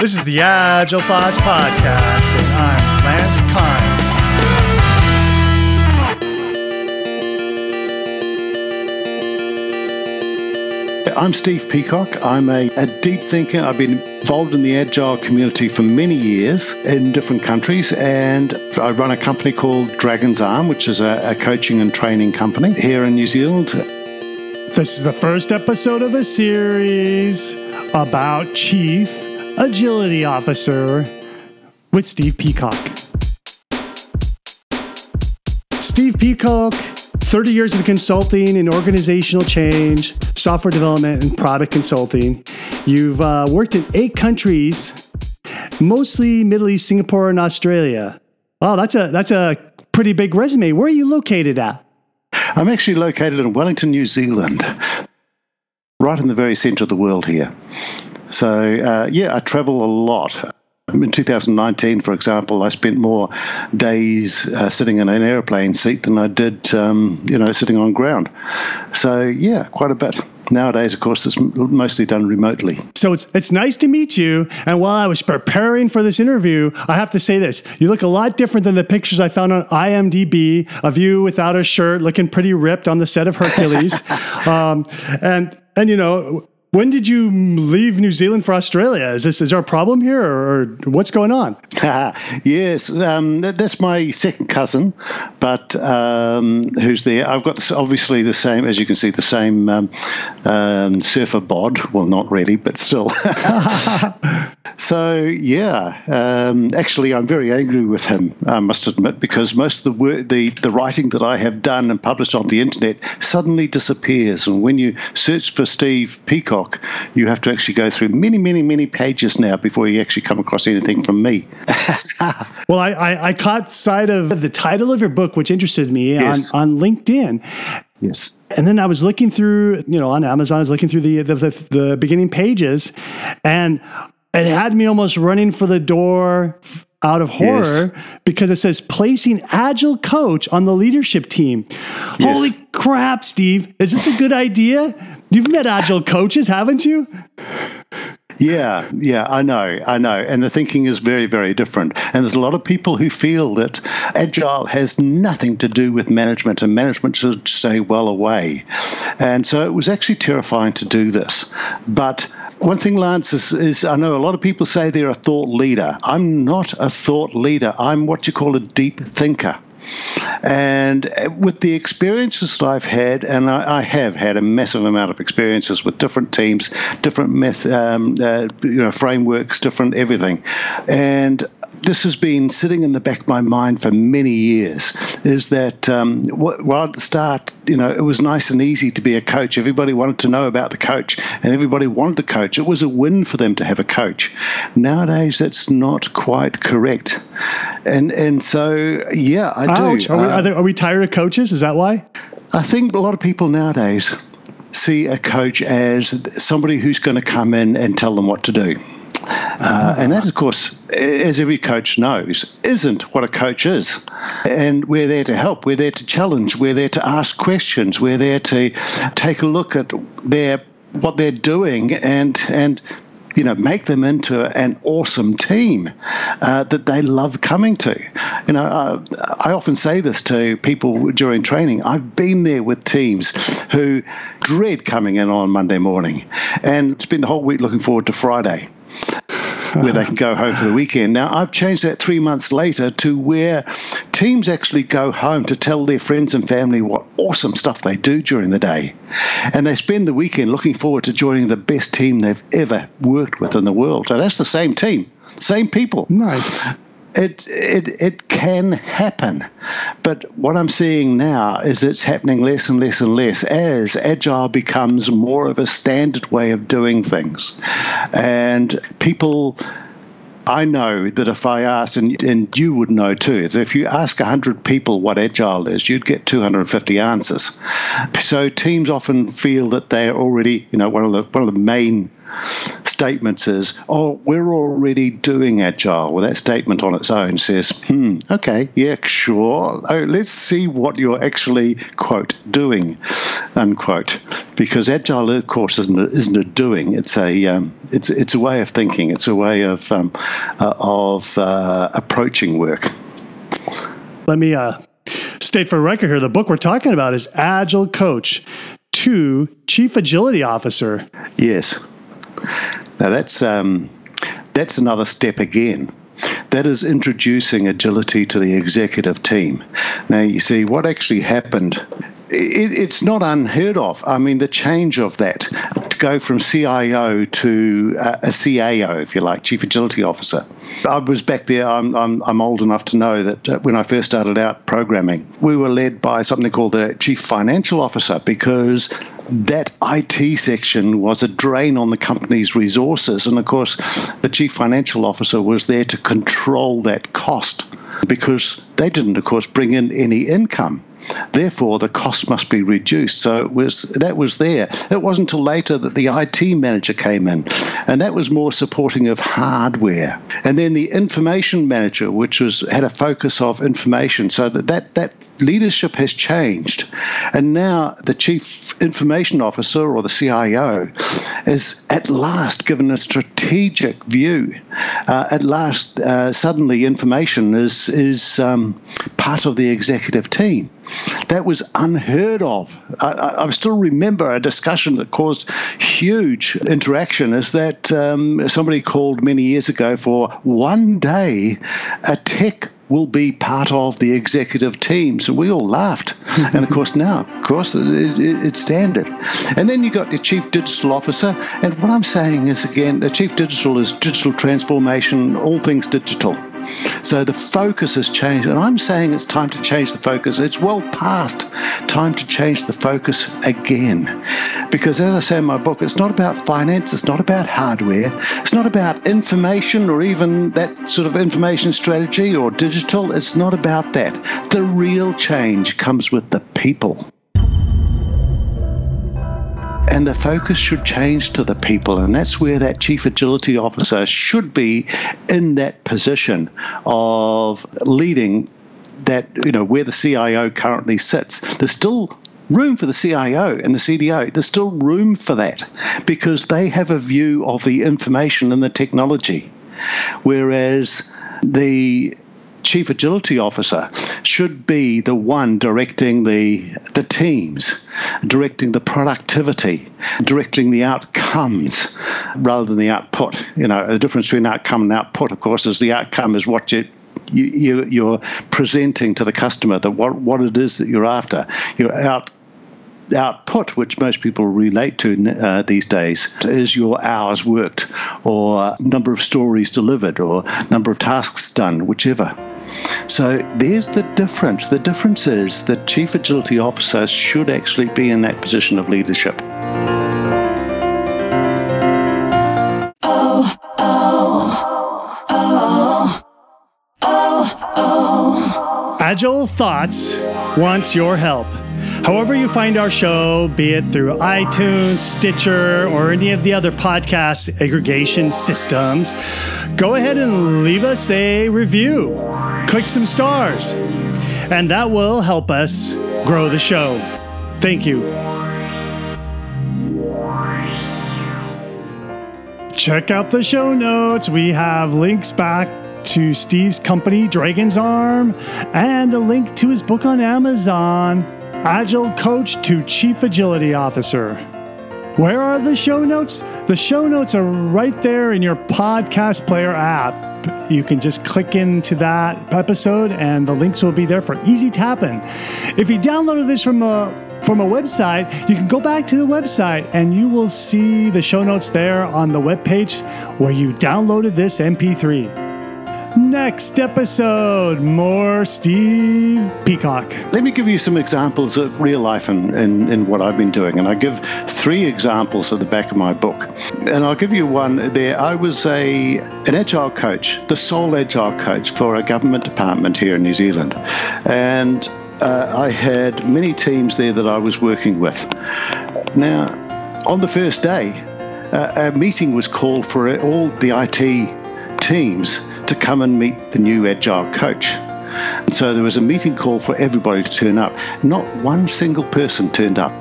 This is the Agile Thoughts Podcast, and I'm Lance Kind. I'm Steve Peacock. I'm a, a, deep thinker. I've been involved in the Agile community for many years in different countries, and I run a company called Dragon's Arm, which is a, a coaching and training company here in New Zealand. This is the first episode of a series about Chief Agility Officer with Steve Peacock. Steve Peacock 30 years of consulting in organizational change, software development, and product consulting. You've uh, worked in eight countries, mostly Middle East, Singapore, and Australia. Oh, that's a that's a pretty big resume. Where are you located at? I'm actually located in Wellington, New Zealand, right in the very center of the world here. So, uh, yeah, I travel a lot. In 2019, for example, I spent more days uh, sitting in an airplane seat than I did, um, you know, sitting on ground. So yeah, quite a bit. Nowadays, of course, it's mostly done remotely. So it's it's nice to meet you. And while I was preparing for this interview, I have to say this: you look a lot different than the pictures I found on IMDb of you without a shirt, looking pretty ripped on the set of Hercules. um, and and you know when did you leave New Zealand for Australia? Is this is there a problem here, or, or what's going on? yes, um, that, that's my second cousin, but um, who's there? I've got obviously the same, as you can see, the same um, um surfer bod. Well, not really, but still. so yeah, um, actually, I'm very angry with him. I must admit, because most of the work, the the writing that I have done and published on the internet suddenly disappears, and when you search for Steve Peacock you have to actually go through many, many, many pages now before you actually come across anything from me. well, I, I, I, caught sight of the title of your book, which interested me yes. on, on LinkedIn. Yes. And then I was looking through, you know, on Amazon, I was looking through the, the, the, the beginning pages, and it had me almost running for the door out of horror yes. because it says placing agile coach on the leadership team. Yes. Holy crap, Steve. Is this a good idea? You've met agile coaches, haven't you? Yeah, yeah, I know, I know. And the thinking is very, very different. And there's a lot of people who feel that agile has nothing to do with management and management should stay well away. And so it was actually terrifying to do this. But one thing, Lance, is, is, I know a lot of people say they're a thought leader. I'm not a thought leader. I'm what you call a deep thinker. And with the experiences that I've had, and I, I, have had a massive amount of experiences with different teams, different meth, um, uh, you know, frameworks, different everything, and this has been sitting in the back of my mind for many years is that um, well at the start you know it was nice and easy to be a coach. Everybody wanted to know about the coach and everybody wanted a coach. It was a win for them to have a coach. Nowadays that's not quite correct. And and so yeah i Ouch. do are we, are, there, are we tired of coaches? Is that why? I think a lot of people nowadays see a coach as somebody who's going to come in and tell them what to do uh, and that, of course, as every coach knows, isn't what a coach is. And we're there to help. We're there to challenge. We're there to ask questions. We're there to take a look at their what they're doing and and you know, make them into an awesome team uh, that they love coming to. You know, uh, I often say this to people during training. I've been there with teams who dread coming in on Monday morning and spend the whole week looking forward to Friday where they can go home for the weekend. Now, I've changed that three months later to where teams actually go home to tell their friends and family what awesome stuff they do during the day. And they spend the weekend looking forward to joining the best team they've ever worked with in the world. And that's the same team, same people. Nice it, it, it can happen. But what I'm seeing now is it's happening less and less and less as agile becomes more of a standard way of doing things. And people. I know that if I asked, and, and you would know too, that if you ask 100 people what agile is, you'd get 250 answers. So teams often feel that they're already, you know, one of the one of the main statements is, oh, we're already doing agile. Well, that statement on its own says, hmm, okay, yeah, sure. Oh, let's see what you're actually, quote, doing, unquote. Because agile, of course, isn't a, isn't a doing. It's a um, it's it's a way of thinking. It's a way of um, uh, of uh, approaching work. Let me uh, state for record here: the book we're talking about is Agile Coach to Chief Agility Officer. Yes. Now that's um, that's another step again. That is introducing agility to the executive team. Now, you see, what actually happened it, it's not unheard of. I mean, the change of that to go from CIO to uh, a CAO, if you like, Chief Agility Officer. I was back there. I'm, I'm, I'm old enough to know that uh, when I first started out programming, we were led by something called the Chief Financial Officer because that IT section was a drain on the company's resources. And of course, the chief financial officer was there to control that cost because they didn't, of course, bring in any income. Therefore, the cost must be reduced. So it was that was there. It wasn't until later that the IT manager came in, and that was more supporting of hardware. And then the information manager, which was had a focus of information, so that that, that leadership has changed. And now the chief information officer or the CIO is at last given a strategic view. Uh, at last, uh, suddenly information is is um, part of the executive team. That was unheard of. I, I, still remember a discussion that caused huge interaction. Is that um, somebody called many years ago for one day a tech will be part of the executive team. So we all laughed. and of course, now, of course, it, it, it's standard. And then you got your chief digital officer. And what I'm saying is, again, the chief digital is digital transformation, all things digital. So the focus has changed. And I'm saying it's time to change the focus. It's well past time to change the focus again. Because as I say in my book, it's not about finance, it's not about hardware, it's not about information or even that sort of information strategy or digital. It's not about that. The real change comes with the people and the focus should change to the people. And that's where that chief agility officer should be in that position of leading that you know where the CIO currently sits. There's still room for the CIO and the CDO there's still room for that because they have a view of the information and the technology. Whereas the chief agility officer should be the one directing the the teams, directing the productivity, directing the outcomes rather than the output. You know, the difference between outcome and output, of course, is the outcome is what you you, you, are presenting to the customer that what, what it is that you're after. Your out, output, which most people relate to uh, these days, is your hours worked, or number of stories delivered, or number of tasks done, whichever. So there's the difference. The difference is that chief agility officers should actually be in that position of leadership. Oh, oh, oh, oh, oh. Agile Thoughts wants your help. However, you find our show, be it through iTunes, Stitcher, or any of the other podcast aggregation systems, go ahead and leave us a review. Click some stars, and that will help us grow the show. Thank you. Check out the show notes. We have links back to Steve's company, Dragon's Arm, and a link to his book on Amazon. Agile Coach to Chief Agility Officer. Where are the show notes? The show notes are right there in your podcast player app. You can just click into that episode and the links will be there for easy tapping. If you downloaded this from a from a website, you can go back to the website and you will see the show notes there on the web page where you downloaded this MP3. Next episode, more Steve Peacock. Let me give you some examples of real life in, in, in, what I've been doing. And I give three examples at the back of my book. And I'll give you one there. I was a an agile coach, the sole agile coach for a government department here in New Zealand. And uh, I had many teams there that I was working with. Now, on the first day, uh, a meeting was called for all the IT teams to come and meet the new agile coach. And So there was a meeting call for everybody to turn up. Not one single person turned up.